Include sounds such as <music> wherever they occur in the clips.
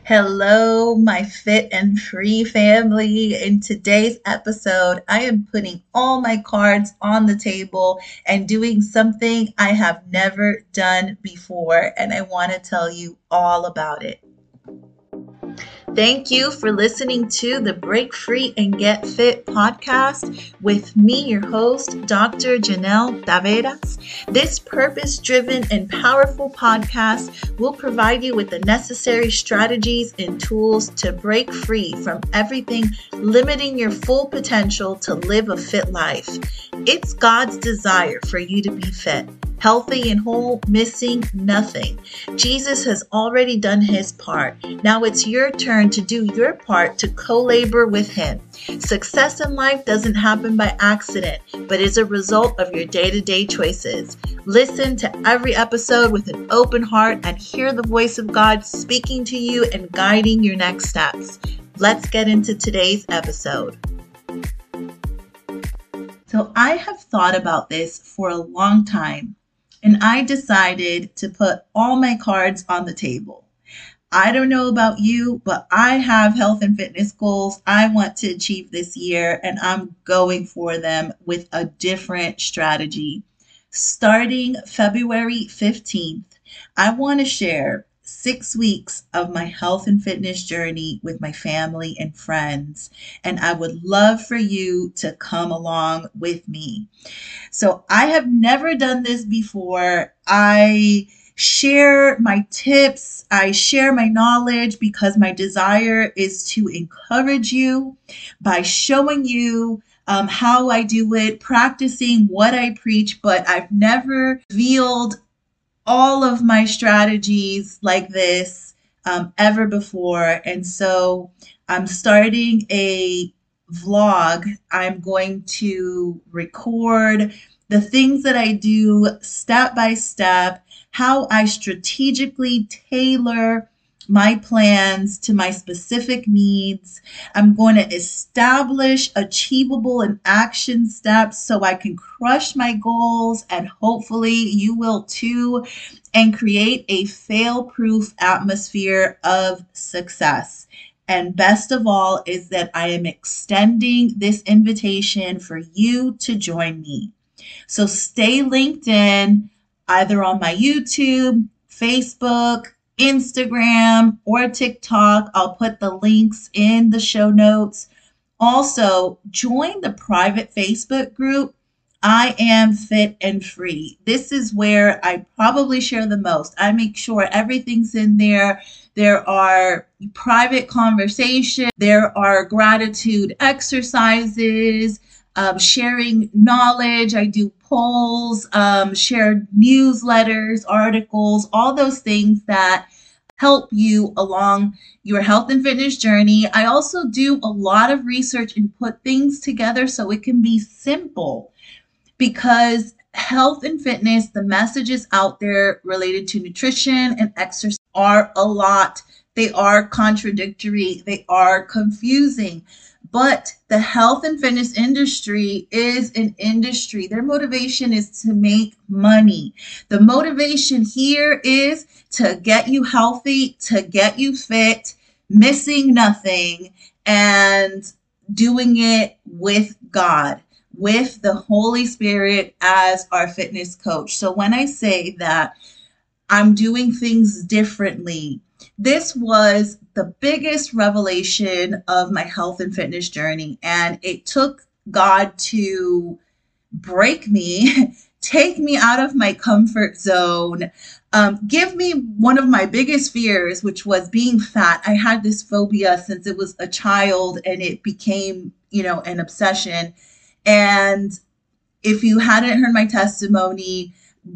Hello, my fit and free family. In today's episode, I am putting all my cards on the table and doing something I have never done before, and I want to tell you all about it. Thank you for listening to the Break Free and Get Fit podcast with me, your host, Dr. Janelle Taveras. This purpose driven and powerful podcast will provide you with the necessary strategies and tools to break free from everything limiting your full potential to live a fit life. It's God's desire for you to be fit healthy and whole, missing nothing. Jesus has already done his part. Now it's your turn to do your part to co labor with him. Success in life doesn't happen by accident, but is a result of your day to day choices. Listen to every episode with an open heart and hear the voice of God speaking to you and guiding your next steps. Let's get into today's episode. So, I have thought about this for a long time and I decided to put all my cards on the table. I don't know about you, but I have health and fitness goals I want to achieve this year, and I'm going for them with a different strategy. Starting February 15th, I want to share six weeks of my health and fitness journey with my family and friends. And I would love for you to come along with me. So I have never done this before. I share my tips, I share my knowledge because my desire is to encourage you by showing you um, how I do it, practicing what I preach, but I've never revealed all of my strategies like this um, ever before. And so I'm starting a vlog. I'm going to record the things that I do step by step, how I strategically tailor my plans to my specific needs. I'm going to establish achievable and action steps so I can crush my goals and hopefully you will too and create a fail proof atmosphere of success. And best of all is that I am extending this invitation for you to join me. So stay linked in either on my YouTube, Facebook, Instagram or TikTok. I'll put the links in the show notes. Also, join the private Facebook group. I am fit and free. This is where I probably share the most. I make sure everything's in there. There are private conversations, there are gratitude exercises, um, sharing knowledge. I do polls, um, share newsletters, articles, all those things that help you along your health and fitness journey. I also do a lot of research and put things together so it can be simple because health and fitness, the messages out there related to nutrition and exercise are a lot. They are contradictory, they are confusing. But the health and fitness industry is an industry. Their motivation is to make money. The motivation here is to get you healthy, to get you fit, missing nothing, and doing it with God, with the Holy Spirit as our fitness coach. So when I say that I'm doing things differently, this was the biggest revelation of my health and fitness journey. And it took God to break me, <laughs> take me out of my comfort zone, um, give me one of my biggest fears, which was being fat. I had this phobia since it was a child and it became, you know, an obsession. And if you hadn't heard my testimony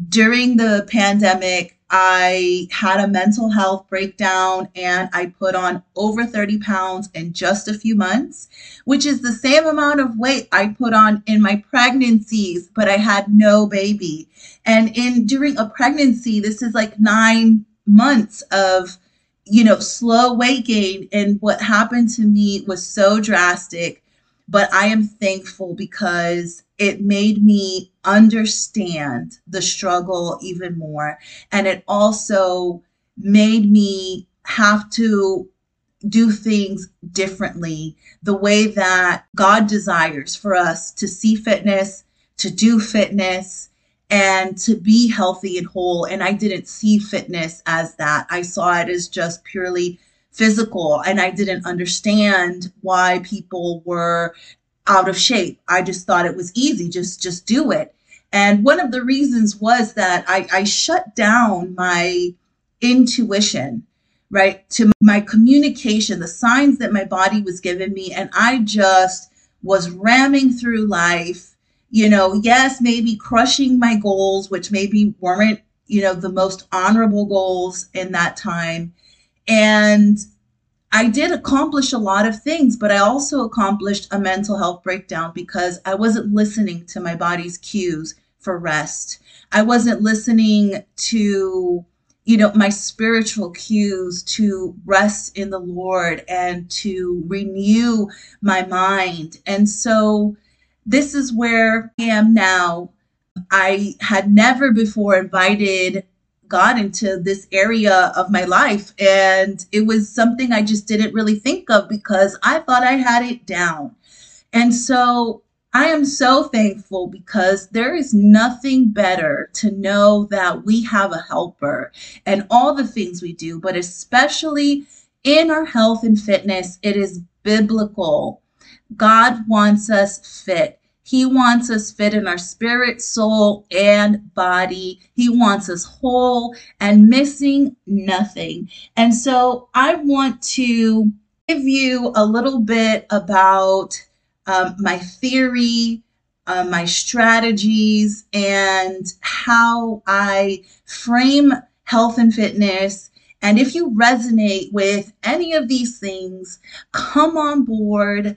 during the pandemic, I had a mental health breakdown and I put on over 30 pounds in just a few months, which is the same amount of weight I put on in my pregnancies, but I had no baby. And in during a pregnancy, this is like nine months of, you know, slow weight gain. And what happened to me was so drastic but I am thankful because it made me understand the struggle even more. And it also made me have to do things differently the way that God desires for us to see fitness, to do fitness, and to be healthy and whole. And I didn't see fitness as that. I saw it as just purely physical and I didn't understand why people were out of shape. I just thought it was easy, just just do it. And one of the reasons was that I, I shut down my intuition, right, to my communication, the signs that my body was giving me. And I just was ramming through life, you know, yes, maybe crushing my goals, which maybe weren't, you know, the most honorable goals in that time. And I did accomplish a lot of things, but I also accomplished a mental health breakdown because I wasn't listening to my body's cues for rest. I wasn't listening to, you know, my spiritual cues to rest in the Lord and to renew my mind. And so this is where I am now. I had never before invited God into this area of my life. And it was something I just didn't really think of because I thought I had it down. And so I am so thankful because there is nothing better to know that we have a helper and all the things we do, but especially in our health and fitness, it is biblical. God wants us fit. He wants us fit in our spirit, soul, and body. He wants us whole and missing nothing. And so I want to give you a little bit about um, my theory, uh, my strategies, and how I frame health and fitness and if you resonate with any of these things, come on board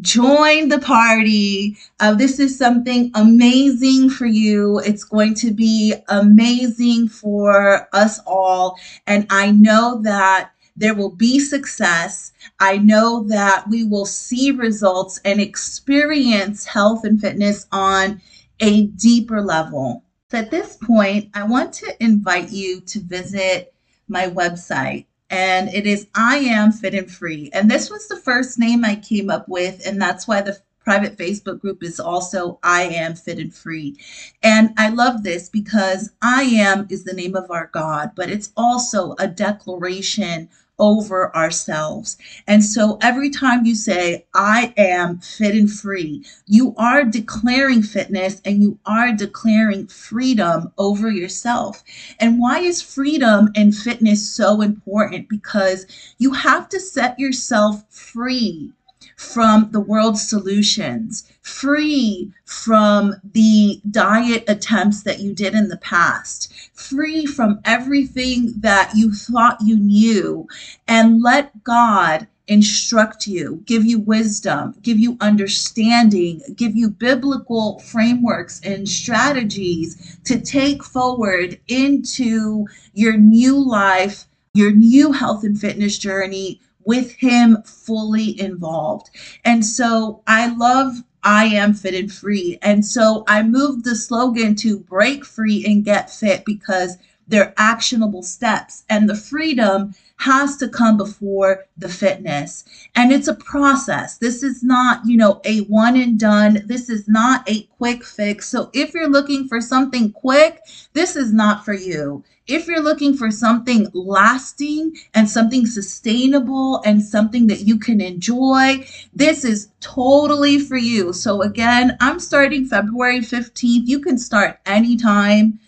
join the party. Uh, this is something amazing for you. It's going to be amazing for us all. And I know that there will be success. I know that we will see results and experience health and fitness on a deeper level. So at this point, I want to invite you to visit my website and it is I am fit and free. And this was the first name I came up with, and that's why the private Facebook group is also I am fit and free. And I love this because I am is the name of our God, but it's also a declaration over ourselves. And so every time you say, I am fit and free, you are declaring fitness and you are declaring freedom over yourself. And why is freedom and fitness so important? Because you have to set yourself free from the world's solutions, free from the diet attempts that you did in the past, free from everything that you thought you knew, and let God instruct you, give you wisdom, give you understanding, give you biblical frameworks and strategies to take forward into your new life, your new health and fitness journey with him fully involved. And so I love I am fit and free. And so I moved the slogan to break free and get fit because they're actionable steps. And the freedom has to come before the fitness. And it's a process. This is not, you know, a one and done. This is not a quick fix. So if you're looking for something quick, this is not for you if you're looking for something lasting and something sustainable and something that you can enjoy, this is totally for you. So, again, I'm starting February 15th. You can start anytime.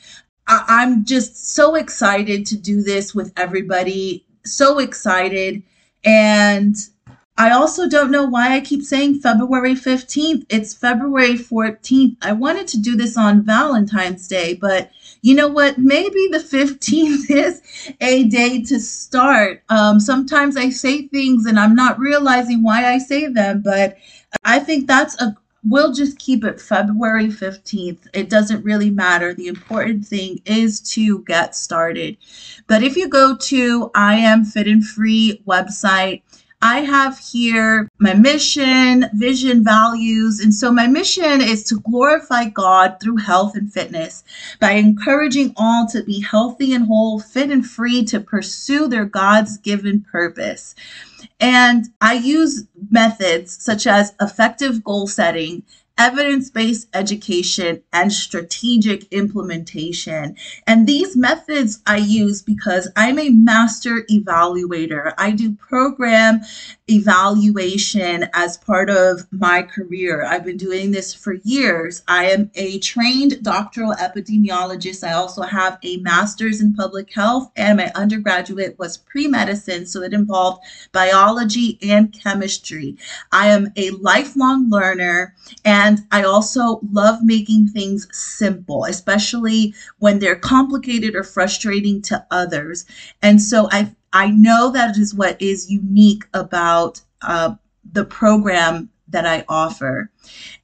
I- am just so excited to do this with everybody. So excited. And I also don't know why I keep saying February 15th. It's February 14th. I wanted to do this on Valentine's Day, but you know what? Maybe the 15th <laughs> is a day to start. Um, sometimes I say things and I'm not realizing why I say them, but I think that's a we'll just keep it February 15th. It doesn't really matter. The important thing is to get started. But if you go to I am fit and free website, I have here my mission, vision, values. And so my mission is to glorify God through health and fitness by encouraging all to be healthy and whole, fit and free to pursue their God's given purpose. And I use methods such as effective goal setting, evidence based education, and strategic implementation. And these methods I use because I'm a master evaluator. I do program evaluation as part of my career. I've been doing this for years. I am a trained doctoral epidemiologist. I also have a master's in public health, and my undergraduate was pre medicine, so it involved biology and chemistry. I am a lifelong learner and I also love making things simple, especially when they're complicated or frustrating to others. And so I I know that is what is unique about uh, the program that I offer.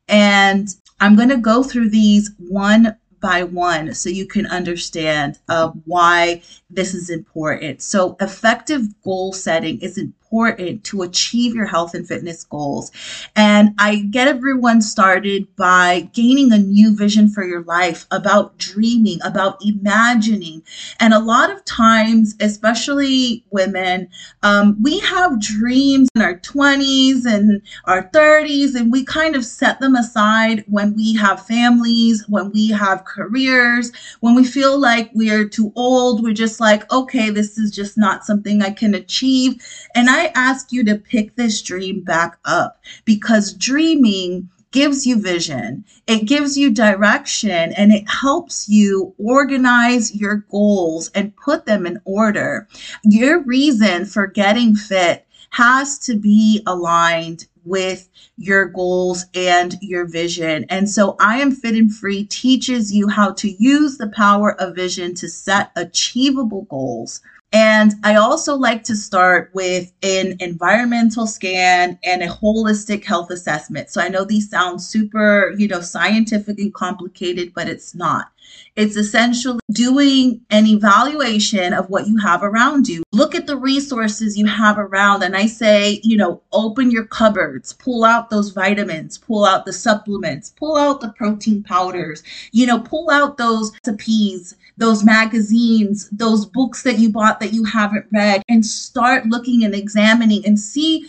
And I'm going to go through these one by one so you can understand uh, why this is important. So, effective goal setting is important important to achieve your health and fitness goals. And I get everyone started by gaining a new vision for your life about dreaming, about imagining. And a lot of times, especially women, um, we have dreams in our 20s and our 30s, and we kind of set them aside when we have families, when we have careers, when we feel like we're too old. We're just like, okay, this is just not something I can achieve. And I ask you to pick this dream back up because dreaming gives you vision, it gives you direction, and it helps you organize your goals and put them in order. Your reason for getting fit has to be aligned with your goals and your vision. And so I am fit and free teaches you how to use the power of vision to set achievable goals and I also like to start with an environmental scan and a holistic health assessment. So I know these sound super, you know, scientific and complicated, but it's not. It's essentially doing an evaluation of what you have around you. Look at the resources you have around. And I say, you know, open your cupboards, pull out those vitamins, pull out the supplements, pull out the protein powders, you know, pull out those recipes, those magazines, those books that you bought that you haven't read, and start looking and examining and see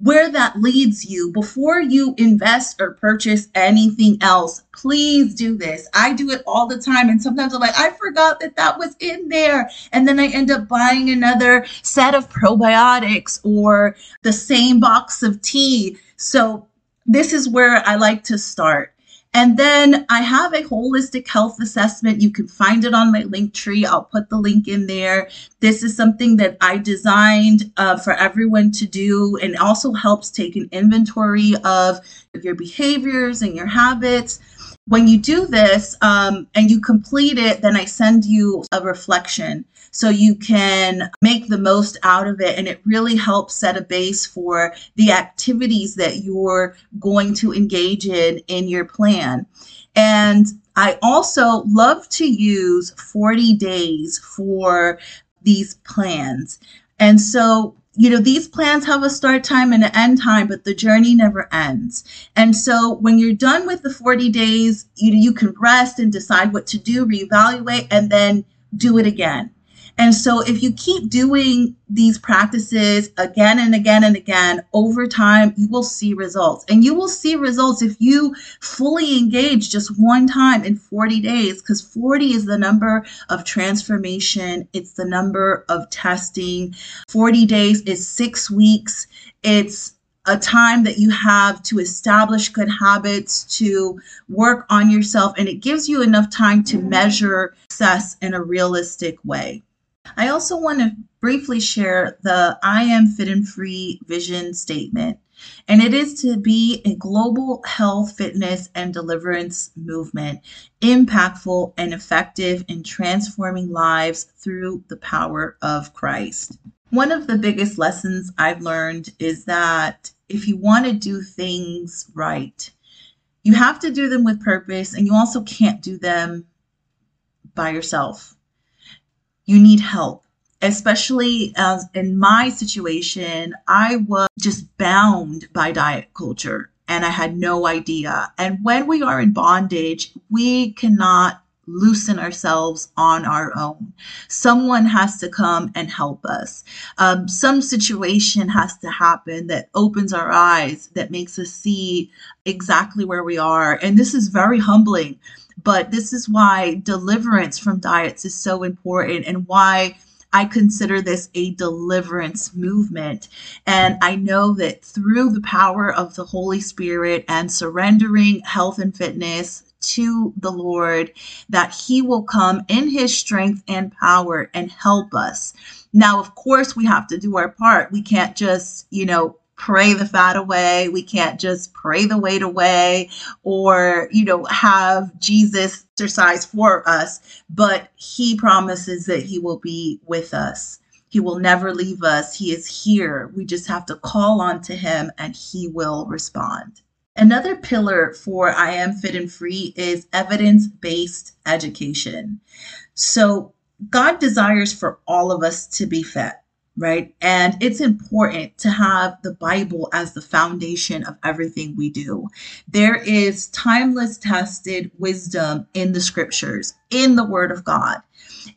where that leads you before you invest or purchase anything else. Please do this. I do it all the time and sometimes i'm like i forgot that that was in there. And then i end up buying another set of probiotics or the same box of tea. So this is where i like to start and then I have a holistic health assessment. You can find it on my link tree. I'll put the link in there. This is something that I designed uh, for everyone to do and also helps take an inventory of your behaviors and your habits. When you do this um, and you complete it, then I send you a reflection so you can make the most out of it. And it really helps set a base for the activities that you're going to engage in in your plan. And I also love to use 40 days for these plans. And so you know, these plans have a start time and an end time, but the journey never ends. And so when you're done with the 40 days, you, know, you can rest and decide what to do, reevaluate, and then do it again. And so if you keep doing these practices again and again and again over time, you will see results. And you will see results if you fully engage just one time in 40 days, because 40 is the number of transformation, it's the number of testing. 40 days is six weeks. It's a time that you have to establish good habits, to work on yourself, and it gives you enough time to measure success in a realistic way. I also want to briefly share the I am fit and free vision statement. And it is to be a global health, fitness, and deliverance movement, impactful and effective in transforming lives through the power of Christ. One of the biggest lessons I've learned is that if you want to do things right, you have to do them with purpose, and you also can't do them by yourself you need help. especially as in my situation, I was just bound by diet culture and I had no idea. And when we are in bondage, we cannot loosen ourselves on our own. Someone has to come and help us. Um, some situation has to happen that opens our eyes, that makes us see exactly where we are. And this is very humbling, but this is why deliverance from diets is so important and why. I consider this a deliverance movement. And I know that through the power of the Holy Spirit and surrendering health and fitness to the Lord that He will come in His strength and power and help us. Now, of course, we have to do our part. We can't just, you know, pray the fat away. We can't just pray the weight away or, you know, have Jesus exercise for us, but He promises that He will be with us. He will never leave us. He is here. We just have to call on to Him and He will respond. Another pillar for I Am Fit and Free is evidence based education. So, God desires for all of us to be fit, right? And it's important to have the Bible as the foundation of everything we do. There is timeless, tested wisdom in the scriptures, in the Word of God.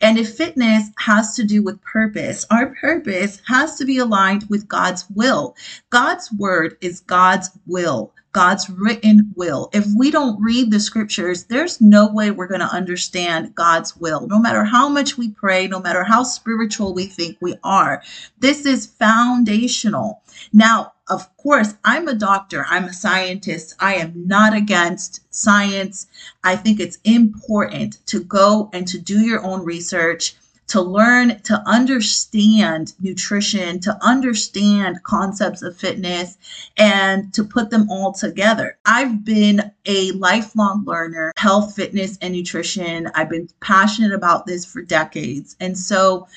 And if fitness has to do with purpose, our purpose has to be aligned with God's will. God's word is God's will. God's written will. If we don't read the scriptures, there's no way we're going to understand God's will, no matter how much we pray, no matter how spiritual we think we are. This is foundational. Now, of course, I'm a doctor, I'm a scientist. I am not against science. I think it's important to go and to do your own research to learn to understand nutrition, to understand concepts of fitness, and to put them all together. I've been a lifelong learner, health, fitness, and nutrition. I've been passionate about this for decades. And so,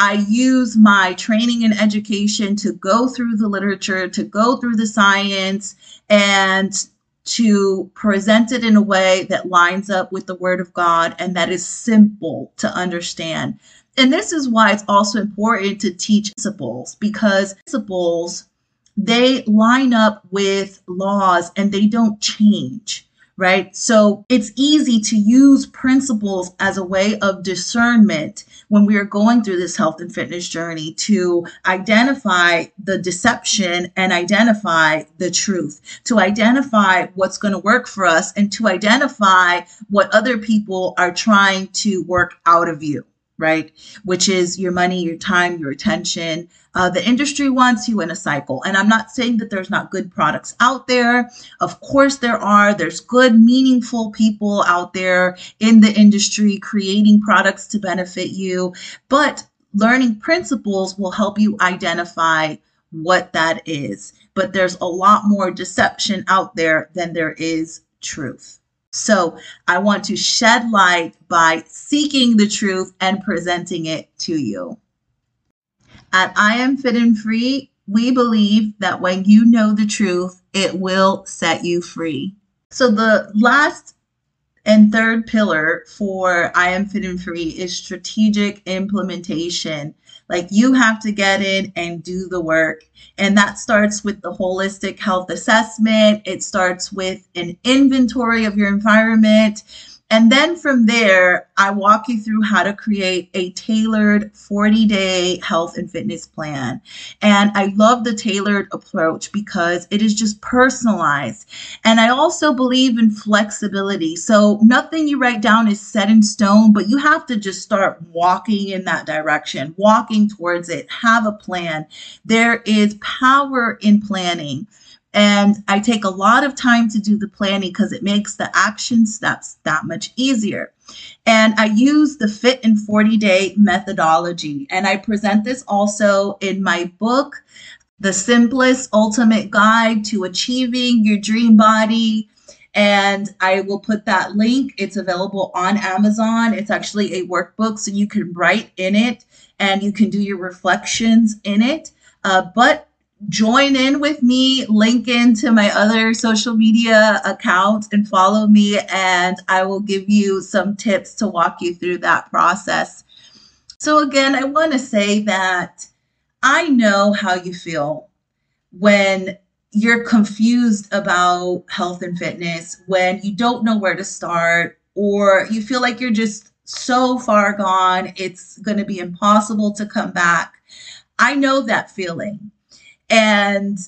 I use my training and education to go through the literature, to go through the science, and to present it in a way that lines up with the Word of God and that is simple to understand. And this is why it's also important to teach principles because principles they line up with laws and they don't change right? So it's easy to use principles as a way of discernment when we are going through this health and fitness journey to identify the deception and identify the truth, to identify what's going to work for us, and to identify what other people are trying to work out of you right? Which is your money, your time, your attention. Uh, the industry wants you in a cycle. And I'm not saying that there's not good products out there. Of course, there are. There's good, meaningful people out there in the industry creating products to benefit you. But learning principles will help you identify what that is. But there's a lot more deception out there than there is truth. So I want to shed light by seeking the truth and presenting it to you. At I Am Fit and Free, we believe that when you know the truth, it will set you free. So the last and third pillar for I Am Fit and Free is strategic implementation. Like you have to get in and do the work. And that starts with the holistic health assessment. It starts with an inventory of your environment. And then from there, I walk you through how to create a tailored 40 day health and fitness plan. And I love the tailored approach because it is just personalized. And I also believe in flexibility. So nothing you write down is set in stone, but you have to just start walking in that direction, walking towards it, have a plan. There is power in planning. And I take a lot of time to do the planning because it makes the action steps that much easier. And I use the Fit in 40 Day methodology. And I present this also in my book, The Simplest Ultimate Guide to Achieving Your Dream Body. And I will put that link. It's available on Amazon. It's actually a workbook, so you can write in it and you can do your reflections in it. Uh, but join in with me, link into my other social media accounts and follow me, and I will give you some tips to walk you through that process. So, again, I want to say that I know how you feel when you're confused about health and fitness, when you don't know where to start, or you feel like you're just so far gone, it's going to be impossible to come back. I know that feeling. And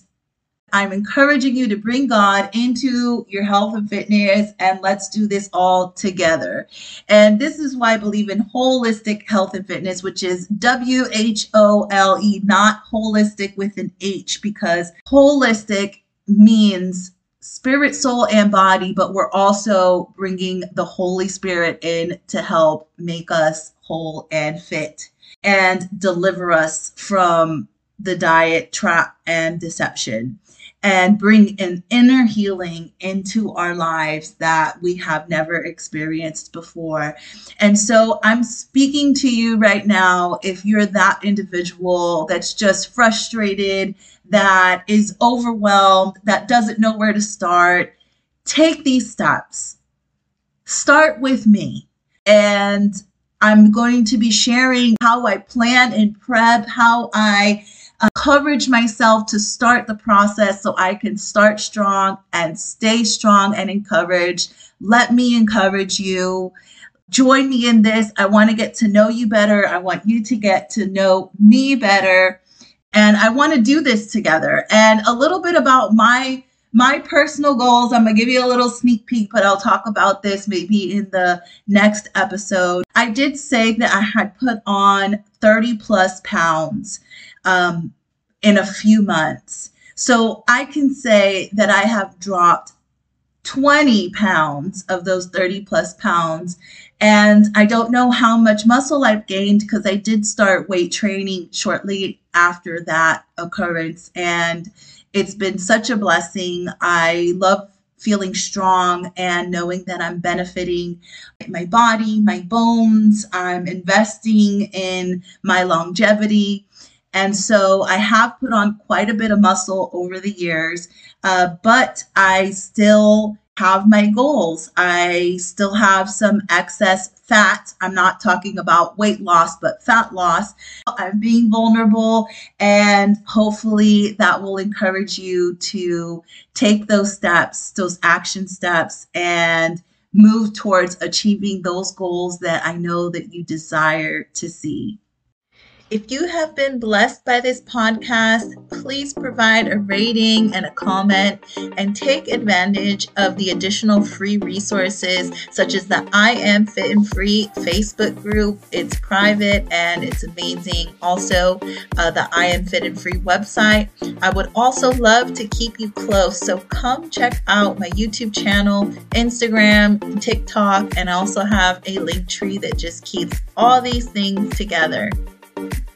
I'm encouraging you to bring God into your health and fitness, and let's do this all together. And this is why I believe in wholistic health and fitness, which is W H O L E, not holistic with an H, because holistic means spirit, soul, and body, but we're also bringing the Holy Spirit in to help make us whole and fit and deliver us from the diet trap and deception and bring an inner healing into our lives that we have never experienced before. And so I'm speaking to you right now if you're that individual that's just frustrated, that is overwhelmed, that doesn't know where to start. Take these steps. Start with me. And I'm going to be sharing how I plan and prep, how I encourage myself to start the process so I can start strong and stay strong and encouraged. Let me encourage you. Join me in this. I want to get to know you better. I want you to get to know me better. And I want to do this together. And a little bit about my my personal goals. I'm going to give you a little sneak peek, but I'll talk about this maybe in the next episode. I did say that I had put on 30 plus pounds um, in a few months. So I can say that I have dropped 20 pounds of those 30 plus pounds. And I don't know how much muscle I've gained because I did start weight training shortly after that occurrence. And it's been such a blessing. I love feeling strong and knowing that I'm benefiting my body, my bones. I'm investing in my longevity. And so I have put on quite a bit of muscle over the years, uh, but I still have my goals. I still have some excess fat. I'm not talking about weight loss, but fat loss. I'm being vulnerable, and hopefully that will encourage you to take those steps, those action steps, and move towards achieving those goals that I know that you desire to see. If you have been blessed by this podcast, please provide a rating and a comment and take advantage of the additional free resources such as the I Am Fit and Free Facebook group. It's private and it's amazing. Also, uh, the I Am Fit and Free website. I would also love to keep you close, so come check out my YouTube channel, Instagram, TikTok, and I also have a link tree that just keeps all these things together thank you